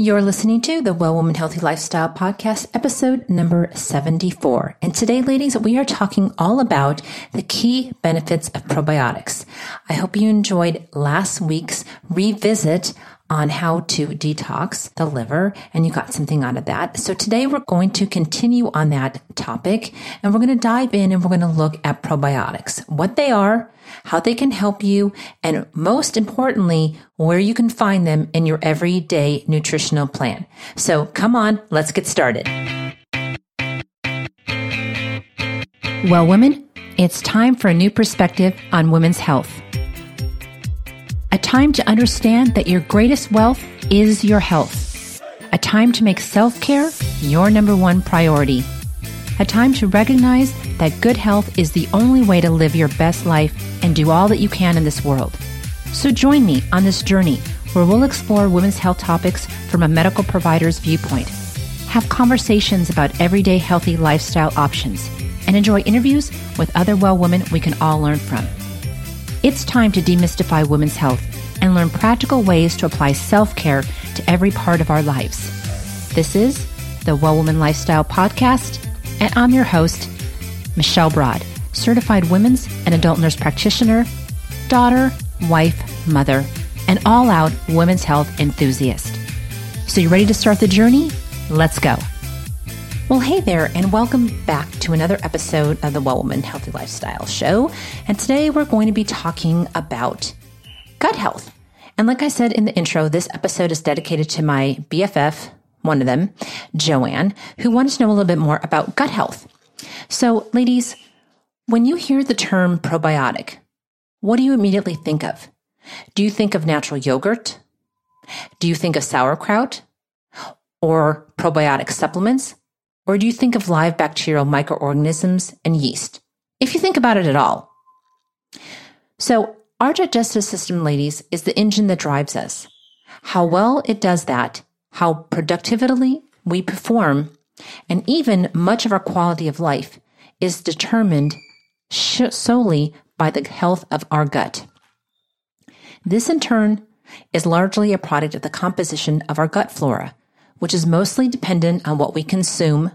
You're listening to the Well Woman Healthy Lifestyle Podcast, episode number 74. And today, ladies, we are talking all about the key benefits of probiotics. I hope you enjoyed last week's revisit on how to detox the liver and you got something out of that. So today we're going to continue on that topic and we're going to dive in and we're going to look at probiotics, what they are, how they can help you, and most importantly, where you can find them in your everyday nutritional plan. So come on, let's get started. Well, women, it's time for a new perspective on women's health. Time to understand that your greatest wealth is your health. A time to make self care your number one priority. A time to recognize that good health is the only way to live your best life and do all that you can in this world. So join me on this journey where we'll explore women's health topics from a medical provider's viewpoint, have conversations about everyday healthy lifestyle options, and enjoy interviews with other well women we can all learn from. It's time to demystify women's health and learn practical ways to apply self care to every part of our lives. This is the Well Woman Lifestyle Podcast, and I'm your host, Michelle Broad, certified women's and adult nurse practitioner, daughter, wife, mother, and all out women's health enthusiast. So, you ready to start the journey? Let's go. Well, hey there, and welcome back to another episode of the Well Woman Healthy Lifestyle Show. And today we're going to be talking about gut health. And like I said in the intro, this episode is dedicated to my BFF, one of them, Joanne, who wanted to know a little bit more about gut health. So, ladies, when you hear the term probiotic, what do you immediately think of? Do you think of natural yogurt? Do you think of sauerkraut or probiotic supplements? Or do you think of live bacterial microorganisms and yeast? If you think about it at all. So, our digestive system, ladies, is the engine that drives us. How well it does that, how productively we perform, and even much of our quality of life is determined solely by the health of our gut. This, in turn, is largely a product of the composition of our gut flora, which is mostly dependent on what we consume,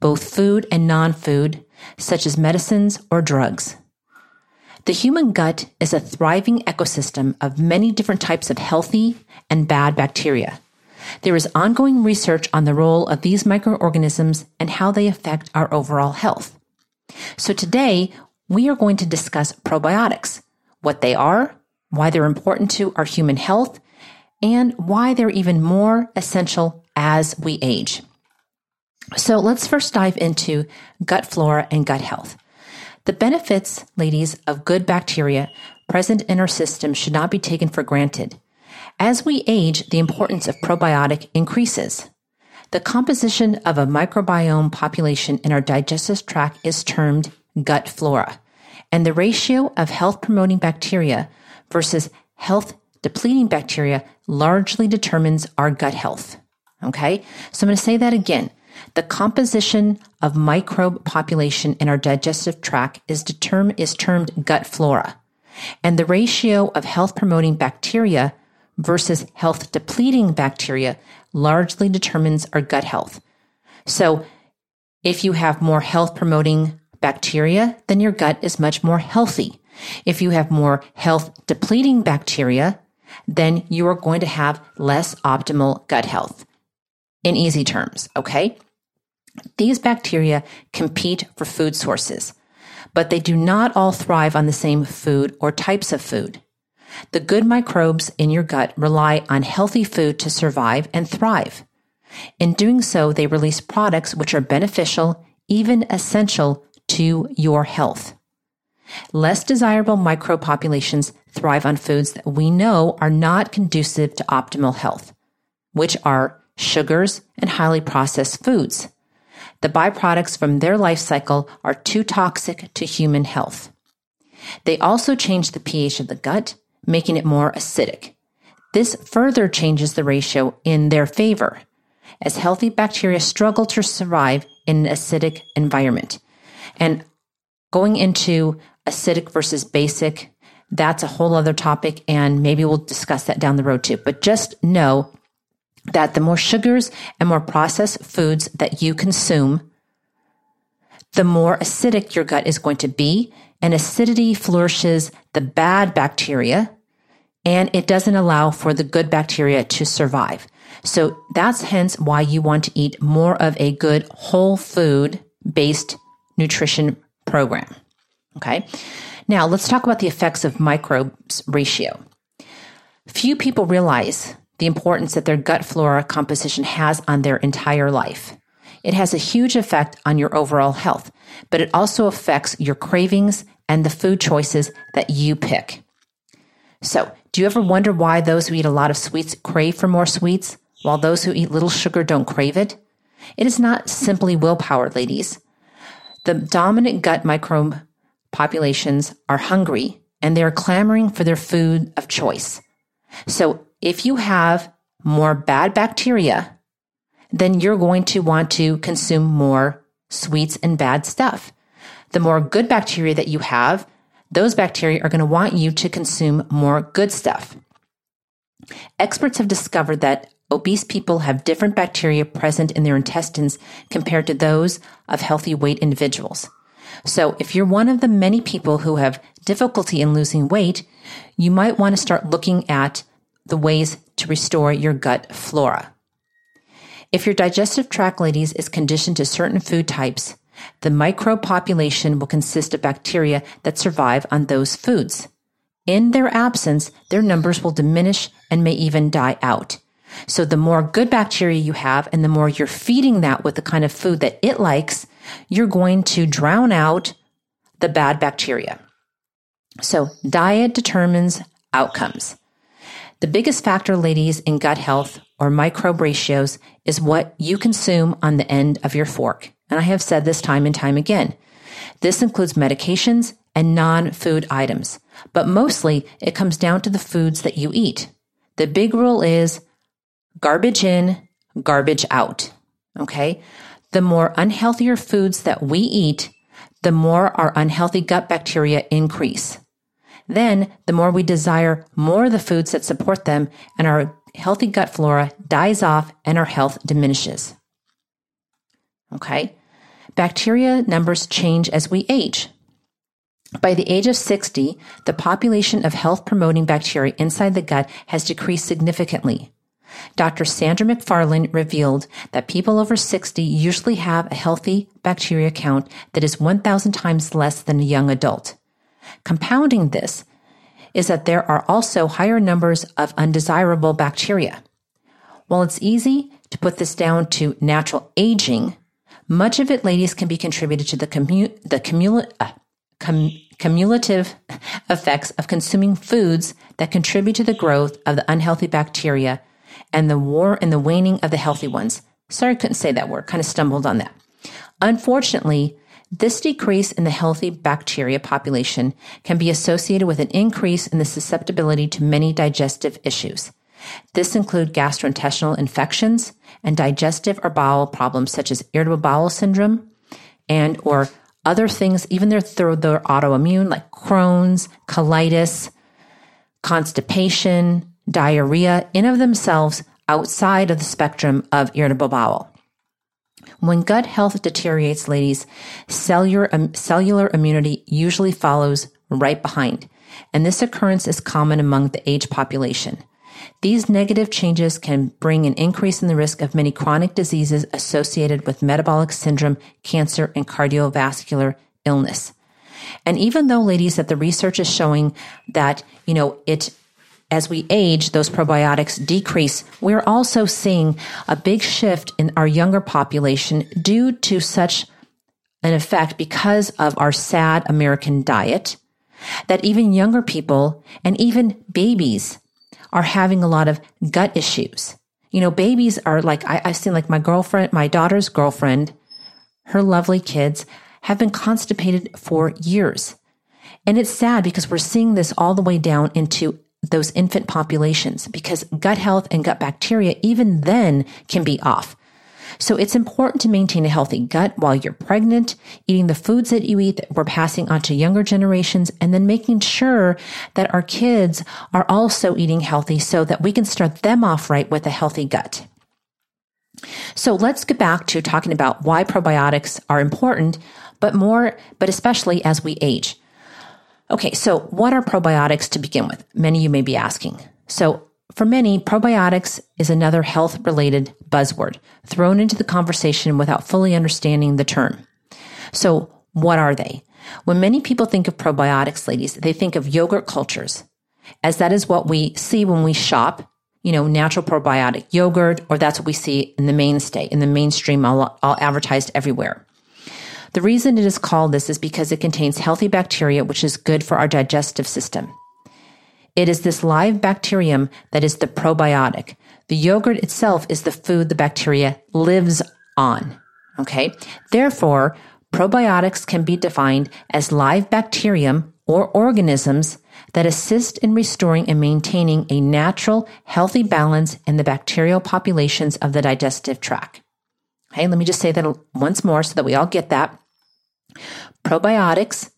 both food and non food, such as medicines or drugs. The human gut is a thriving ecosystem of many different types of healthy and bad bacteria. There is ongoing research on the role of these microorganisms and how they affect our overall health. So today, we are going to discuss probiotics, what they are, why they're important to our human health, and why they're even more essential as we age. So let's first dive into gut flora and gut health. The benefits, ladies, of good bacteria present in our system should not be taken for granted. As we age, the importance of probiotic increases. The composition of a microbiome population in our digestive tract is termed gut flora, and the ratio of health promoting bacteria versus health depleting bacteria largely determines our gut health. Okay, so I'm going to say that again. The composition of microbe population in our digestive tract is, determ- is termed gut flora. And the ratio of health promoting bacteria versus health depleting bacteria largely determines our gut health. So if you have more health promoting bacteria, then your gut is much more healthy. If you have more health depleting bacteria, then you are going to have less optimal gut health. In easy terms, okay? These bacteria compete for food sources, but they do not all thrive on the same food or types of food. The good microbes in your gut rely on healthy food to survive and thrive. In doing so, they release products which are beneficial, even essential to your health. Less desirable microbe populations thrive on foods that we know are not conducive to optimal health, which are sugars and highly processed foods the byproducts from their life cycle are too toxic to human health. They also change the pH of the gut, making it more acidic. This further changes the ratio in their favor, as healthy bacteria struggle to survive in an acidic environment. And going into acidic versus basic, that's a whole other topic, and maybe we'll discuss that down the road too. But just know that the more sugars and more processed foods that you consume, the more acidic your gut is going to be. And acidity flourishes the bad bacteria and it doesn't allow for the good bacteria to survive. So that's hence why you want to eat more of a good whole food based nutrition program. Okay. Now let's talk about the effects of microbes ratio. Few people realize the importance that their gut flora composition has on their entire life. It has a huge effect on your overall health, but it also affects your cravings and the food choices that you pick. So, do you ever wonder why those who eat a lot of sweets crave for more sweets, while those who eat little sugar don't crave it? It is not simply willpower, ladies. The dominant gut microbe populations are hungry and they are clamoring for their food of choice. So if you have more bad bacteria, then you're going to want to consume more sweets and bad stuff. The more good bacteria that you have, those bacteria are going to want you to consume more good stuff. Experts have discovered that obese people have different bacteria present in their intestines compared to those of healthy weight individuals. So if you're one of the many people who have difficulty in losing weight, you might want to start looking at the ways to restore your gut flora. If your digestive tract, ladies, is conditioned to certain food types, the microbe population will consist of bacteria that survive on those foods. In their absence, their numbers will diminish and may even die out. So the more good bacteria you have and the more you're feeding that with the kind of food that it likes, you're going to drown out the bad bacteria. So diet determines outcomes. The biggest factor, ladies, in gut health or microbe ratios is what you consume on the end of your fork. And I have said this time and time again. This includes medications and non food items, but mostly it comes down to the foods that you eat. The big rule is garbage in, garbage out. Okay. The more unhealthier foods that we eat, the more our unhealthy gut bacteria increase. Then the more we desire more of the foods that support them and our healthy gut flora dies off and our health diminishes. Okay. Bacteria numbers change as we age. By the age of 60, the population of health promoting bacteria inside the gut has decreased significantly. Dr. Sandra McFarland revealed that people over 60 usually have a healthy bacteria count that is 1,000 times less than a young adult. Compounding this is that there are also higher numbers of undesirable bacteria. While it's easy to put this down to natural aging, much of it, ladies, can be contributed to the, commu- the uh, com- cumulative effects of consuming foods that contribute to the growth of the unhealthy bacteria and the war and the waning of the healthy ones. Sorry, I couldn't say that word, kind of stumbled on that. Unfortunately, this decrease in the healthy bacteria population can be associated with an increase in the susceptibility to many digestive issues. This include gastrointestinal infections and digestive or bowel problems such as irritable bowel syndrome and or other things, even their, their autoimmune like Crohn's, colitis, constipation, diarrhea in of themselves outside of the spectrum of irritable bowel. When gut health deteriorates, ladies, cellular, um, cellular immunity usually follows right behind, and this occurrence is common among the age population. These negative changes can bring an increase in the risk of many chronic diseases associated with metabolic syndrome, cancer, and cardiovascular illness. And even though, ladies, that the research is showing that, you know, it as we age, those probiotics decrease. We're also seeing a big shift in our younger population due to such an effect because of our sad American diet that even younger people and even babies are having a lot of gut issues. You know, babies are like, I, have seen like my girlfriend, my daughter's girlfriend, her lovely kids have been constipated for years. And it's sad because we're seeing this all the way down into those infant populations because gut health and gut bacteria even then can be off. So it's important to maintain a healthy gut while you're pregnant, eating the foods that you eat that we're passing on to younger generations, and then making sure that our kids are also eating healthy so that we can start them off right with a healthy gut. So let's get back to talking about why probiotics are important, but more, but especially as we age. Okay, so what are probiotics to begin with? Many of you may be asking. So for many, probiotics is another health related buzzword thrown into the conversation without fully understanding the term. So what are they? When many people think of probiotics, ladies, they think of yogurt cultures, as that is what we see when we shop, you know, natural probiotic yogurt, or that's what we see in the mainstay, in the mainstream, all, all advertised everywhere. The reason it is called this is because it contains healthy bacteria, which is good for our digestive system. It is this live bacterium that is the probiotic. The yogurt itself is the food the bacteria lives on. Okay. Therefore, probiotics can be defined as live bacterium or organisms that assist in restoring and maintaining a natural, healthy balance in the bacterial populations of the digestive tract. Okay, let me just say that once more so that we all get that. Probiotics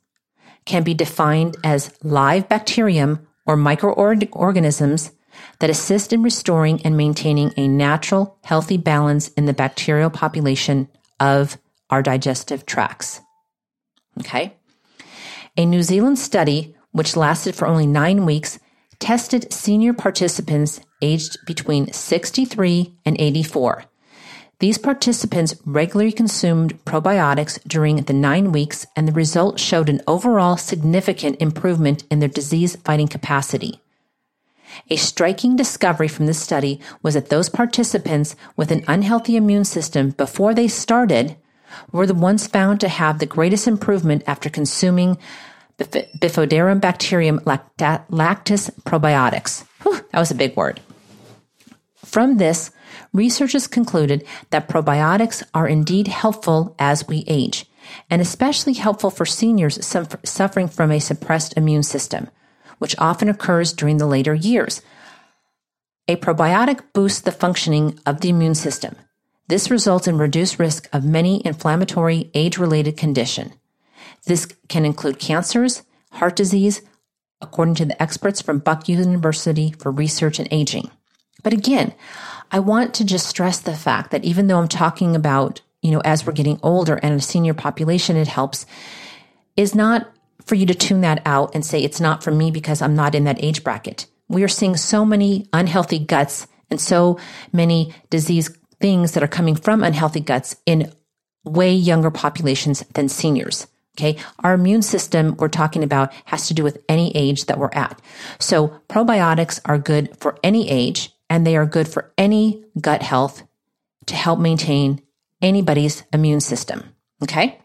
can be defined as live bacterium or microorganisms that assist in restoring and maintaining a natural, healthy balance in the bacterial population of our digestive tracts. Okay? A New Zealand study, which lasted for only nine weeks, tested senior participants aged between 63 and 84. These participants regularly consumed probiotics during the nine weeks, and the results showed an overall significant improvement in their disease fighting capacity. A striking discovery from this study was that those participants with an unhealthy immune system before they started were the ones found to have the greatest improvement after consuming Bifidobacterium bacterium lactis probiotics. Whew, that was a big word. From this, researchers concluded that probiotics are indeed helpful as we age, and especially helpful for seniors suffering from a suppressed immune system, which often occurs during the later years. A probiotic boosts the functioning of the immune system. This results in reduced risk of many inflammatory age-related condition. This can include cancers, heart disease, according to the experts from Buck University for Research and Aging. But again, I want to just stress the fact that even though I'm talking about, you know, as we're getting older and a senior population, it helps, is not for you to tune that out and say it's not for me because I'm not in that age bracket. We are seeing so many unhealthy guts and so many disease things that are coming from unhealthy guts in way younger populations than seniors. Okay. Our immune system we're talking about has to do with any age that we're at. So probiotics are good for any age and they are good for any gut health to help maintain anybody's immune system. Okay.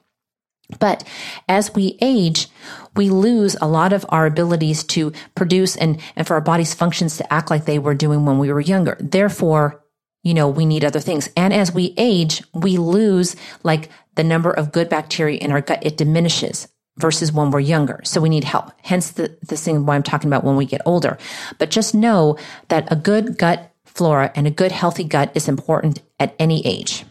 But as we age, we lose a lot of our abilities to produce and, and for our body's functions to act like they were doing when we were younger. Therefore, you know, we need other things. And as we age, we lose like the number of good bacteria in our gut. It diminishes versus when we're younger. So we need help. Hence the, the thing why I'm talking about when we get older. But just know that a good gut flora and a good healthy gut is important at any age.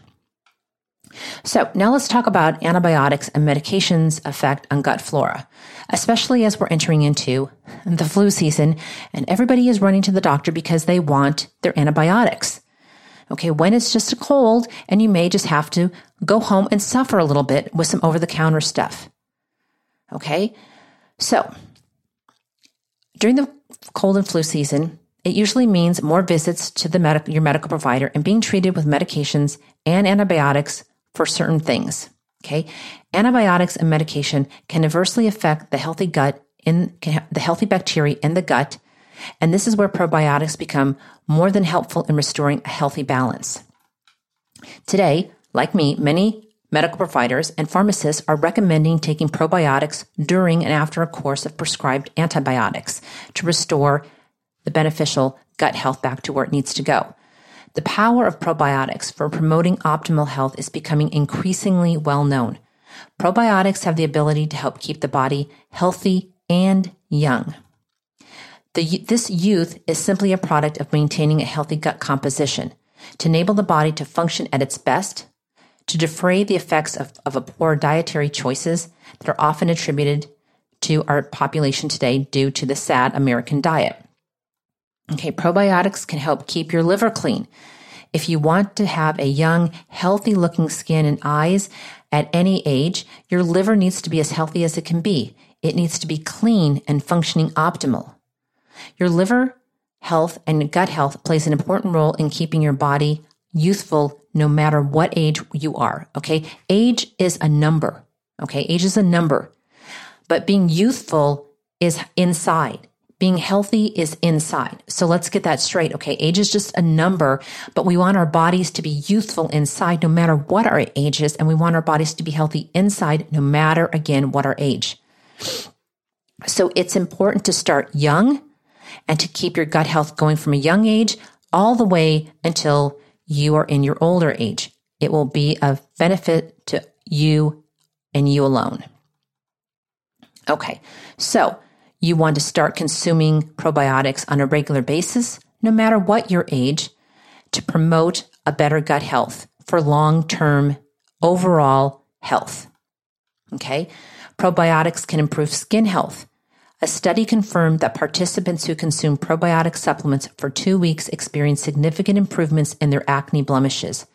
So now let's talk about antibiotics and medications effect on gut flora, especially as we're entering into the flu season and everybody is running to the doctor because they want their antibiotics. Okay, when it's just a cold and you may just have to go home and suffer a little bit with some over the counter stuff. Okay, so during the cold and flu season, it usually means more visits to the medic- your medical provider and being treated with medications and antibiotics for certain things. Okay, antibiotics and medication can adversely affect the healthy gut in the healthy bacteria in the gut and this is where probiotics become more than helpful in restoring a healthy balance. Today, like me, many medical providers and pharmacists are recommending taking probiotics during and after a course of prescribed antibiotics to restore the beneficial gut health back to where it needs to go. The power of probiotics for promoting optimal health is becoming increasingly well known. Probiotics have the ability to help keep the body healthy and young. The, this youth is simply a product of maintaining a healthy gut composition to enable the body to function at its best, to defray the effects of, of a poor dietary choices that are often attributed to our population today due to the sad American diet. Okay, probiotics can help keep your liver clean. If you want to have a young, healthy looking skin and eyes at any age, your liver needs to be as healthy as it can be. It needs to be clean and functioning optimal. Your liver health and gut health plays an important role in keeping your body youthful no matter what age you are. Okay. Age is a number. Okay. Age is a number, but being youthful is inside. Being healthy is inside. So let's get that straight. Okay. Age is just a number, but we want our bodies to be youthful inside no matter what our age is. And we want our bodies to be healthy inside no matter again what our age. So it's important to start young and to keep your gut health going from a young age all the way until you are in your older age. It will be of benefit to you and you alone. Okay, so you want to start consuming probiotics on a regular basis, no matter what your age, to promote a better gut health for long term overall health. Okay, probiotics can improve skin health. A study confirmed that participants who consumed probiotic supplements for two weeks experienced significant improvements in their acne blemishes.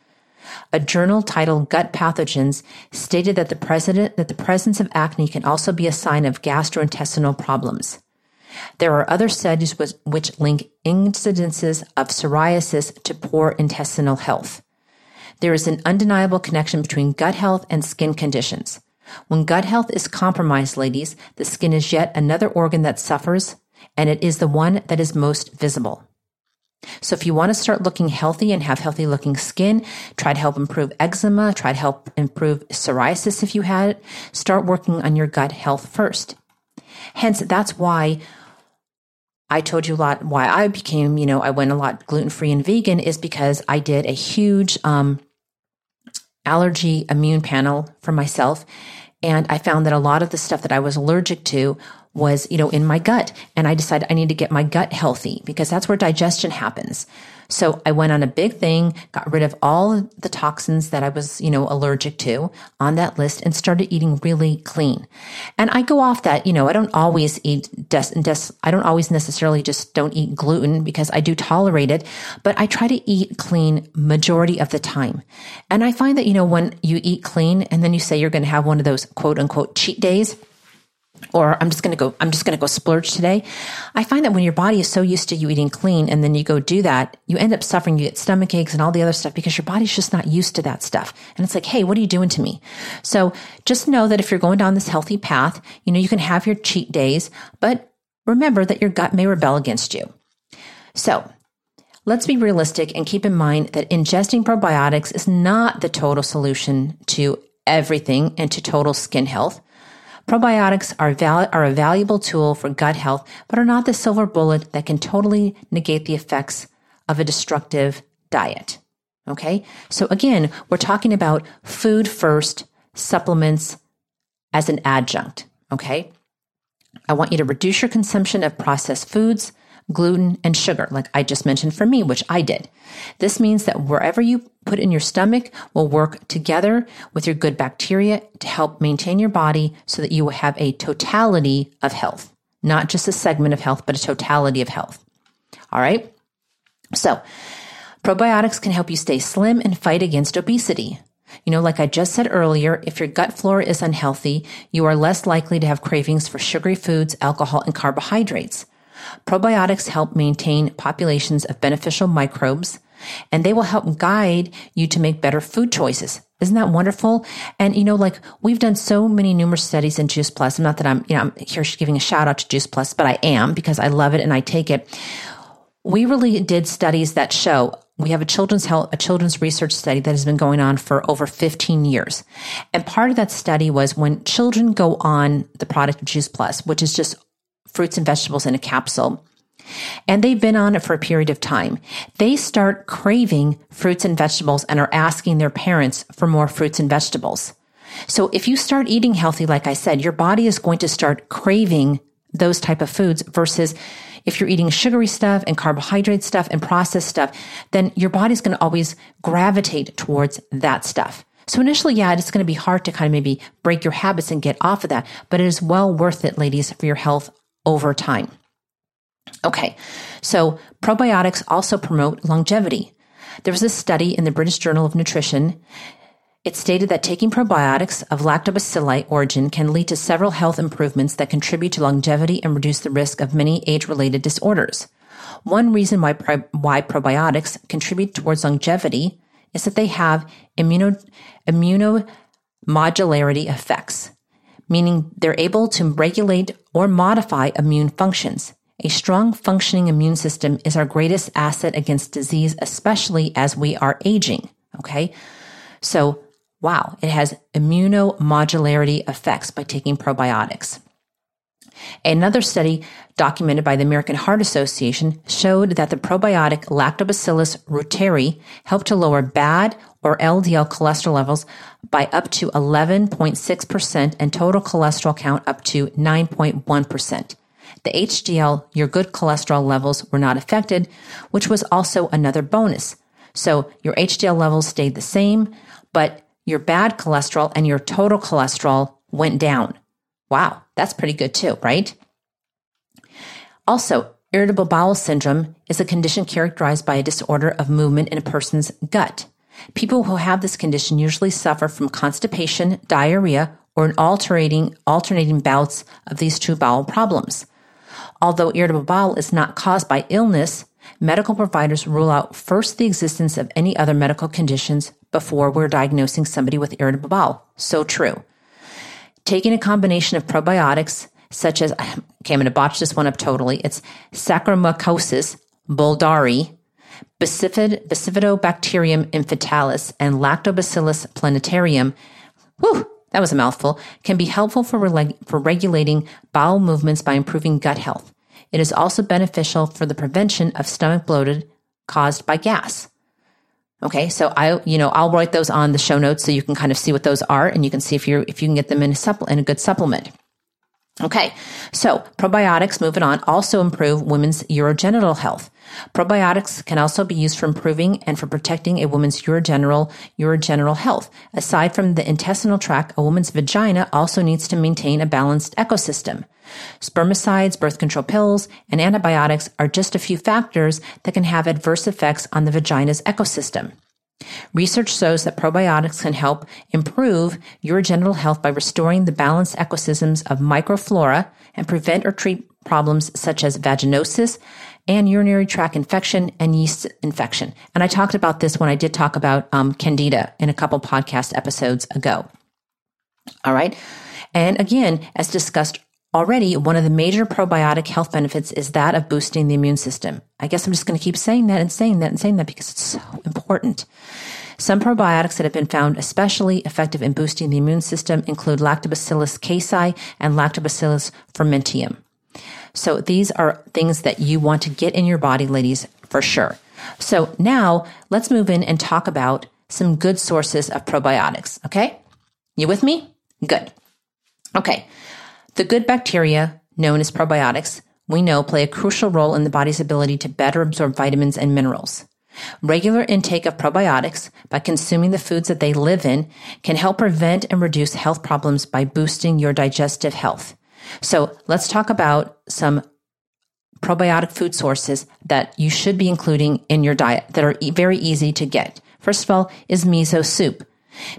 A journal titled Gut Pathogens stated that the, president, that the presence of acne can also be a sign of gastrointestinal problems. There are other studies which, which link incidences of psoriasis to poor intestinal health. There is an undeniable connection between gut health and skin conditions. When gut health is compromised, ladies, the skin is yet another organ that suffers, and it is the one that is most visible. So if you want to start looking healthy and have healthy looking skin, try to help improve eczema, try to help improve psoriasis if you had it, start working on your gut health first. Hence, that's why I told you a lot why I became, you know, I went a lot gluten free and vegan is because I did a huge um, allergy immune panel for myself. And I found that a lot of the stuff that I was allergic to was, you know, in my gut. And I decided I need to get my gut healthy because that's where digestion happens. So I went on a big thing, got rid of all the toxins that I was, you know, allergic to on that list and started eating really clean. And I go off that, you know, I don't always eat, des- des- I don't always necessarily just don't eat gluten because I do tolerate it, but I try to eat clean majority of the time. And I find that, you know, when you eat clean and then you say you're going to have one of those quote unquote cheat days, or I'm just going to go, I'm just going to go splurge today. I find that when your body is so used to you eating clean and then you go do that, you end up suffering, you get stomach aches and all the other stuff because your body's just not used to that stuff. And it's like, Hey, what are you doing to me? So just know that if you're going down this healthy path, you know, you can have your cheat days, but remember that your gut may rebel against you. So let's be realistic and keep in mind that ingesting probiotics is not the total solution to everything and to total skin health. Probiotics are, val- are a valuable tool for gut health, but are not the silver bullet that can totally negate the effects of a destructive diet. Okay. So again, we're talking about food first, supplements as an adjunct. Okay. I want you to reduce your consumption of processed foods, gluten, and sugar, like I just mentioned for me, which I did. This means that wherever you put in your stomach will work together with your good bacteria to help maintain your body so that you will have a totality of health, not just a segment of health, but a totality of health. All right. So probiotics can help you stay slim and fight against obesity. You know, like I just said earlier, if your gut flora is unhealthy, you are less likely to have cravings for sugary foods, alcohol, and carbohydrates. Probiotics help maintain populations of beneficial microbes and they will help guide you to make better food choices. Isn't that wonderful? And you know, like we've done so many numerous studies in Juice Plus. Not that I'm, you know, I'm here giving a shout out to Juice Plus, but I am because I love it and I take it. We really did studies that show we have a children's health, a children's research study that has been going on for over 15 years. And part of that study was when children go on the product of Juice Plus, which is just fruits and vegetables in a capsule. And they've been on it for a period of time. They start craving fruits and vegetables and are asking their parents for more fruits and vegetables. So if you start eating healthy, like I said, your body is going to start craving those type of foods versus if you're eating sugary stuff and carbohydrate stuff and processed stuff, then your body's going to always gravitate towards that stuff. So initially, yeah, it's going to be hard to kind of maybe break your habits and get off of that, but it is well worth it, ladies, for your health over time. Okay, so probiotics also promote longevity. There was a study in the British Journal of Nutrition. It stated that taking probiotics of lactobacilli origin can lead to several health improvements that contribute to longevity and reduce the risk of many age related disorders. One reason why, why probiotics contribute towards longevity is that they have immuno, immunomodularity effects, meaning they're able to regulate or modify immune functions. A strong functioning immune system is our greatest asset against disease, especially as we are aging. Okay. So, wow, it has immunomodularity effects by taking probiotics. Another study documented by the American Heart Association showed that the probiotic Lactobacillus reuteri helped to lower bad or LDL cholesterol levels by up to 11.6% and total cholesterol count up to 9.1%. The HDL, your good cholesterol levels, were not affected, which was also another bonus. So your HDL levels stayed the same, but your bad cholesterol and your total cholesterol went down. Wow, that's pretty good too, right? Also, irritable bowel syndrome is a condition characterized by a disorder of movement in a person's gut. People who have this condition usually suffer from constipation, diarrhea, or an alternating, alternating bouts of these two bowel problems. Although irritable bowel is not caused by illness, medical providers rule out first the existence of any other medical conditions before we're diagnosing somebody with irritable bowel. So true. Taking a combination of probiotics, such as, okay, I'm going to botch this one up totally. It's Saccharomycosis boulardii, Bifidobacterium infestalis, and Lactobacillus plantarum. Whew, that was a mouthful. Can be helpful for, reg- for regulating bowel movements by improving gut health. It is also beneficial for the prevention of stomach bloated caused by gas. Okay, so I, you know, I'll write those on the show notes so you can kind of see what those are, and you can see if you're if you can get them in a supple in a good supplement. Okay, so probiotics, moving on, also improve women's urogenital health. Probiotics can also be used for improving and for protecting a woman's urogenital, urogenital health. Aside from the intestinal tract, a woman's vagina also needs to maintain a balanced ecosystem. Spermicides, birth control pills, and antibiotics are just a few factors that can have adverse effects on the vagina's ecosystem. Research shows that probiotics can help improve urogenital health by restoring the balanced ecosystems of microflora and prevent or treat problems such as vaginosis and urinary tract infection and yeast infection. And I talked about this when I did talk about um, candida in a couple podcast episodes ago. All right. And again, as discussed Already, one of the major probiotic health benefits is that of boosting the immune system. I guess I'm just going to keep saying that and saying that and saying that because it's so important. Some probiotics that have been found especially effective in boosting the immune system include Lactobacillus casei and Lactobacillus fermentum. So these are things that you want to get in your body, ladies, for sure. So now let's move in and talk about some good sources of probiotics. Okay. You with me? Good. Okay. The good bacteria, known as probiotics, we know play a crucial role in the body's ability to better absorb vitamins and minerals. Regular intake of probiotics by consuming the foods that they live in can help prevent and reduce health problems by boosting your digestive health. So let's talk about some probiotic food sources that you should be including in your diet that are very easy to get. First of all is miso soup.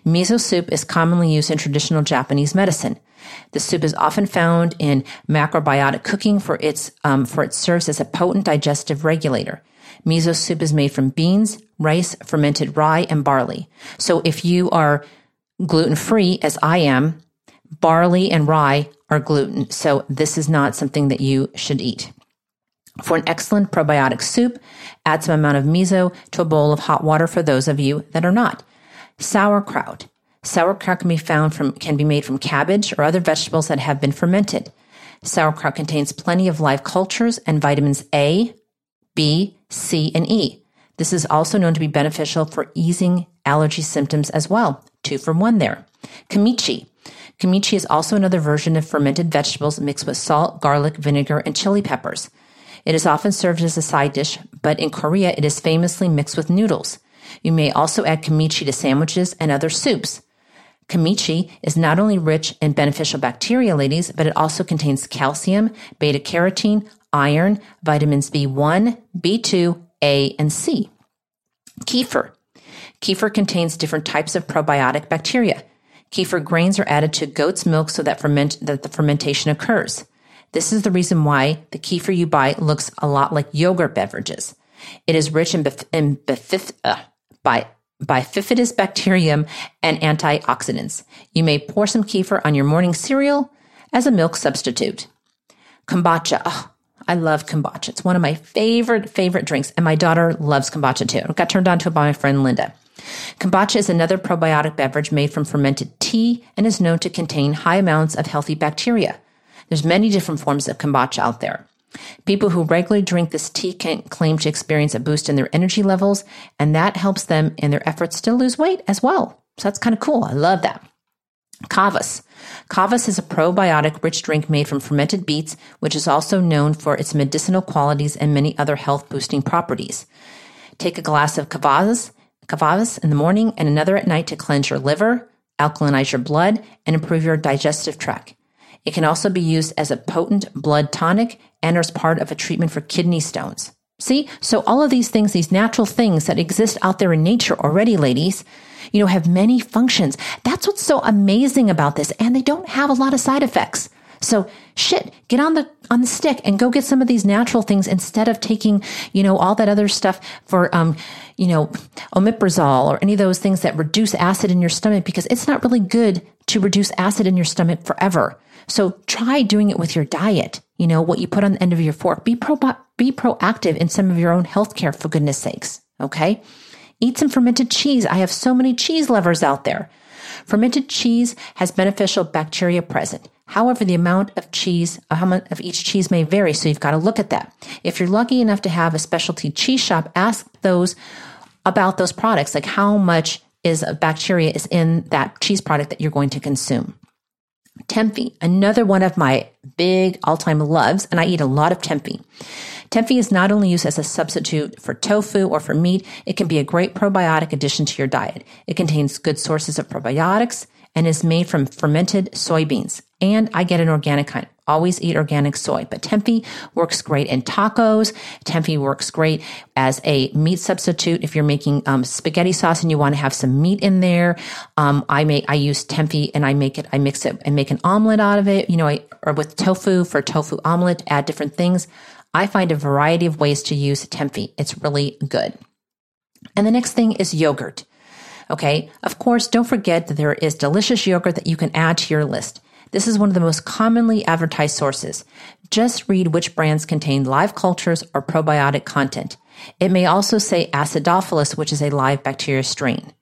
Miso soup is commonly used in traditional Japanese medicine. The soup is often found in macrobiotic cooking for its um, for it serves as a potent digestive regulator. Miso soup is made from beans, rice, fermented rye, and barley. So if you are gluten free, as I am, barley and rye are gluten. So this is not something that you should eat. For an excellent probiotic soup, add some amount of miso to a bowl of hot water for those of you that are not. Sauerkraut. Sauerkraut can be found from can be made from cabbage or other vegetables that have been fermented. Sauerkraut contains plenty of live cultures and vitamins A, B, C, and E. This is also known to be beneficial for easing allergy symptoms as well. Two for one there. Kimchi. Kimchi is also another version of fermented vegetables mixed with salt, garlic, vinegar, and chili peppers. It is often served as a side dish, but in Korea it is famously mixed with noodles. You may also add kimchi to sandwiches and other soups. Kimchi is not only rich in beneficial bacteria, ladies, but it also contains calcium, beta carotene, iron, vitamins B1, B2, A, and C. Kefir. Kefir contains different types of probiotic bacteria. Kefir grains are added to goat's milk so that, ferment, that the fermentation occurs. This is the reason why the kefir you buy looks a lot like yogurt beverages. It is rich in, bif- in bifif- uh, by bifidus bacterium and antioxidants. You may pour some kefir on your morning cereal as a milk substitute. Kombucha. Oh, I love kombucha. It's one of my favorite, favorite drinks. And my daughter loves kombucha too. Got turned on to it by my friend Linda. Kombucha is another probiotic beverage made from fermented tea and is known to contain high amounts of healthy bacteria. There's many different forms of kombucha out there. People who regularly drink this tea can claim to experience a boost in their energy levels, and that helps them in their efforts to lose weight as well. So that's kind of cool. I love that. Kavas. Kavas is a probiotic rich drink made from fermented beets, which is also known for its medicinal qualities and many other health boosting properties. Take a glass of kavas, kavas in the morning and another at night to cleanse your liver, alkalinize your blood, and improve your digestive tract. It can also be used as a potent blood tonic and as part of a treatment for kidney stones. See? So all of these things, these natural things that exist out there in nature already, ladies, you know, have many functions. That's what's so amazing about this. And they don't have a lot of side effects. So shit, get on the on the stick and go get some of these natural things instead of taking, you know, all that other stuff for um, you know, omeprazole or any of those things that reduce acid in your stomach because it's not really good to reduce acid in your stomach forever. So try doing it with your diet. You know, what you put on the end of your fork. Be pro be proactive in some of your own healthcare for goodness sakes. Okay? Eat some fermented cheese. I have so many cheese lovers out there. Fermented cheese has beneficial bacteria present. However, the amount of cheese, uh, how much of each cheese may vary, so you've got to look at that. If you're lucky enough to have a specialty cheese shop, ask those about those products, like how much is bacteria is in that cheese product that you're going to consume. Tempeh, another one of my big all-time loves, and I eat a lot of tempeh. Tempeh is not only used as a substitute for tofu or for meat, it can be a great probiotic addition to your diet. It contains good sources of probiotics and is made from fermented soybeans. And I get an organic kind. Always eat organic soy, but tempeh works great in tacos. Tempeh works great as a meat substitute if you're making um, spaghetti sauce and you want to have some meat in there. Um, I make I use tempeh and I make it. I mix it and make an omelet out of it. You know, I, or with tofu for tofu omelet. Add different things. I find a variety of ways to use tempeh. It's really good. And the next thing is yogurt. Okay. Of course, don't forget that there is delicious yogurt that you can add to your list. This is one of the most commonly advertised sources. Just read which brands contain live cultures or probiotic content. It may also say acidophilus, which is a live bacteria strain.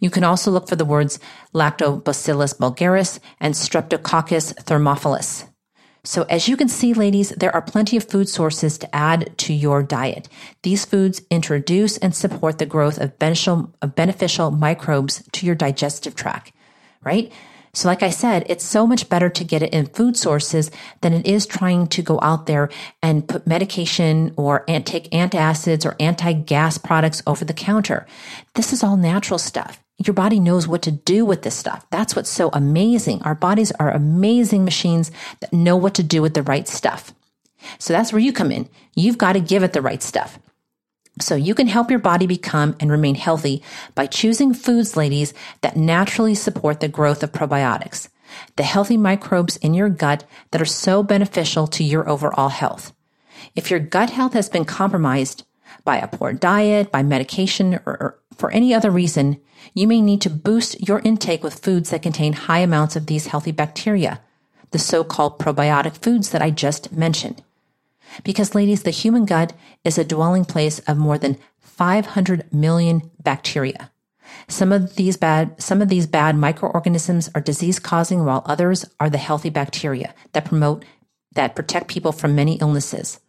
You can also look for the words Lactobacillus bulgaris and Streptococcus thermophilus. So as you can see, ladies, there are plenty of food sources to add to your diet. These foods introduce and support the growth of beneficial, of beneficial microbes to your digestive tract, right? So like I said, it's so much better to get it in food sources than it is trying to go out there and put medication or take antacids or anti-gas products over the counter. This is all natural stuff your body knows what to do with this stuff. That's what's so amazing. Our bodies are amazing machines that know what to do with the right stuff. So that's where you come in. You've got to give it the right stuff. So you can help your body become and remain healthy by choosing foods, ladies, that naturally support the growth of probiotics, the healthy microbes in your gut that are so beneficial to your overall health. If your gut health has been compromised by a poor diet, by medication, or, or for any other reason, you may need to boost your intake with foods that contain high amounts of these healthy bacteria, the so-called probiotic foods that I just mentioned. Because ladies, the human gut is a dwelling place of more than 500 million bacteria. Some of these bad, some of these bad microorganisms are disease causing while others are the healthy bacteria that promote, that protect people from many illnesses.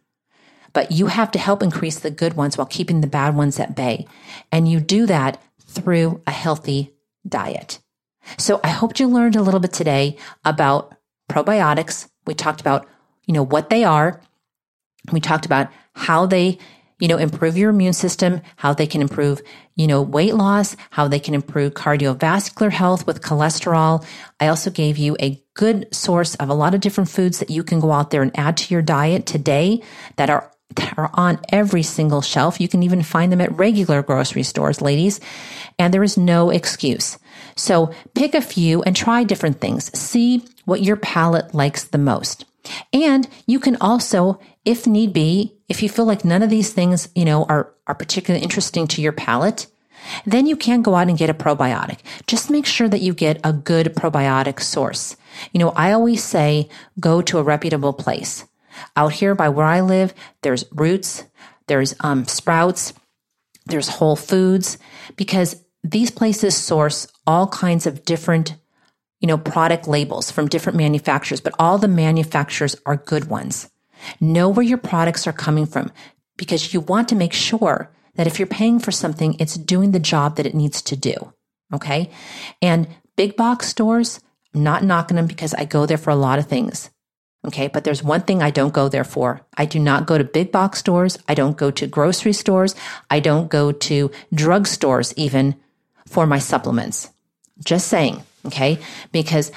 But you have to help increase the good ones while keeping the bad ones at bay. And you do that through a healthy diet. So I hope you learned a little bit today about probiotics. We talked about, you know, what they are. We talked about how they, you know, improve your immune system, how they can improve, you know, weight loss, how they can improve cardiovascular health with cholesterol. I also gave you a good source of a lot of different foods that you can go out there and add to your diet today that are that are on every single shelf. You can even find them at regular grocery stores, ladies. And there is no excuse. So pick a few and try different things. See what your palate likes the most. And you can also, if need be, if you feel like none of these things, you know, are, are particularly interesting to your palate, then you can go out and get a probiotic. Just make sure that you get a good probiotic source. You know, I always say go to a reputable place. Out here by where I live, there's Roots, there's um, Sprouts, there's Whole Foods, because these places source all kinds of different, you know, product labels from different manufacturers, but all the manufacturers are good ones. Know where your products are coming from because you want to make sure that if you're paying for something, it's doing the job that it needs to do. Okay. And big box stores, I'm not knocking them because I go there for a lot of things. Okay. But there's one thing I don't go there for. I do not go to big box stores. I don't go to grocery stores. I don't go to drug stores even for my supplements. Just saying. Okay. Because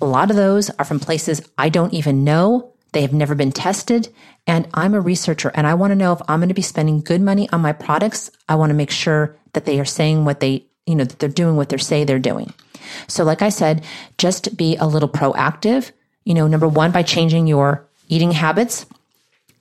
a lot of those are from places I don't even know. They have never been tested. And I'm a researcher and I want to know if I'm going to be spending good money on my products. I want to make sure that they are saying what they, you know, that they're doing what they say they're doing. So, like I said, just be a little proactive you know, number one, by changing your eating habits.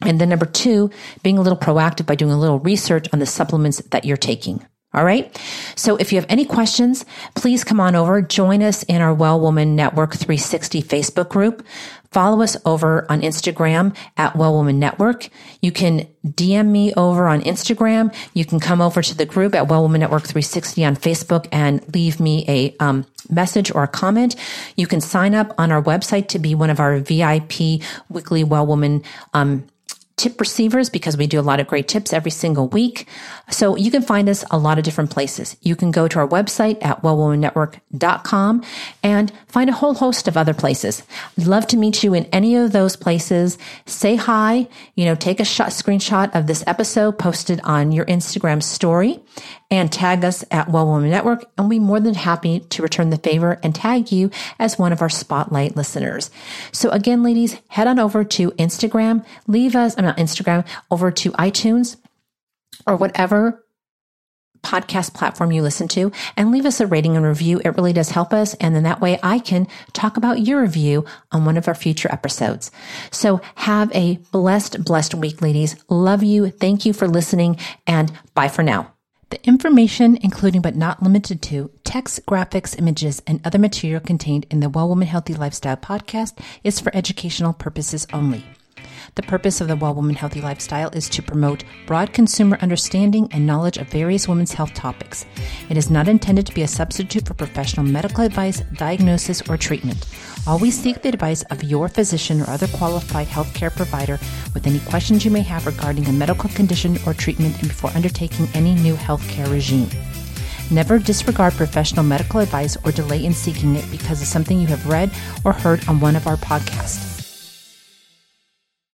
And then number two, being a little proactive by doing a little research on the supplements that you're taking. All right. So if you have any questions, please come on over, join us in our Well Woman Network 360 Facebook group. Follow us over on Instagram at Well Woman Network. You can DM me over on Instagram. You can come over to the group at Well Woman Network 360 on Facebook and leave me a um, message or a comment. You can sign up on our website to be one of our VIP weekly Well Woman um, tip receivers because we do a lot of great tips every single week. So you can find us a lot of different places. You can go to our website at wellwomannetwork.com and find a whole host of other places. I'd love to meet you in any of those places. Say hi, you know, take a shot, screenshot of this episode posted on your Instagram story and tag us at Well Woman Network, and we'll be more than happy to return the favor and tag you as one of our spotlight listeners. So again, ladies, head on over to Instagram, leave us, I'm not Instagram, over to iTunes or whatever podcast platform you listen to and leave us a rating and review. It really does help us. And then that way I can talk about your review on one of our future episodes. So have a blessed, blessed week, ladies. Love you. Thank you for listening and bye for now. The information, including but not limited to text, graphics, images, and other material contained in the Well Woman Healthy Lifestyle podcast, is for educational purposes only. The purpose of the Well Woman Healthy Lifestyle is to promote broad consumer understanding and knowledge of various women's health topics. It is not intended to be a substitute for professional medical advice, diagnosis, or treatment. Always seek the advice of your physician or other qualified healthcare provider with any questions you may have regarding a medical condition or treatment and before undertaking any new healthcare regime. Never disregard professional medical advice or delay in seeking it because of something you have read or heard on one of our podcasts.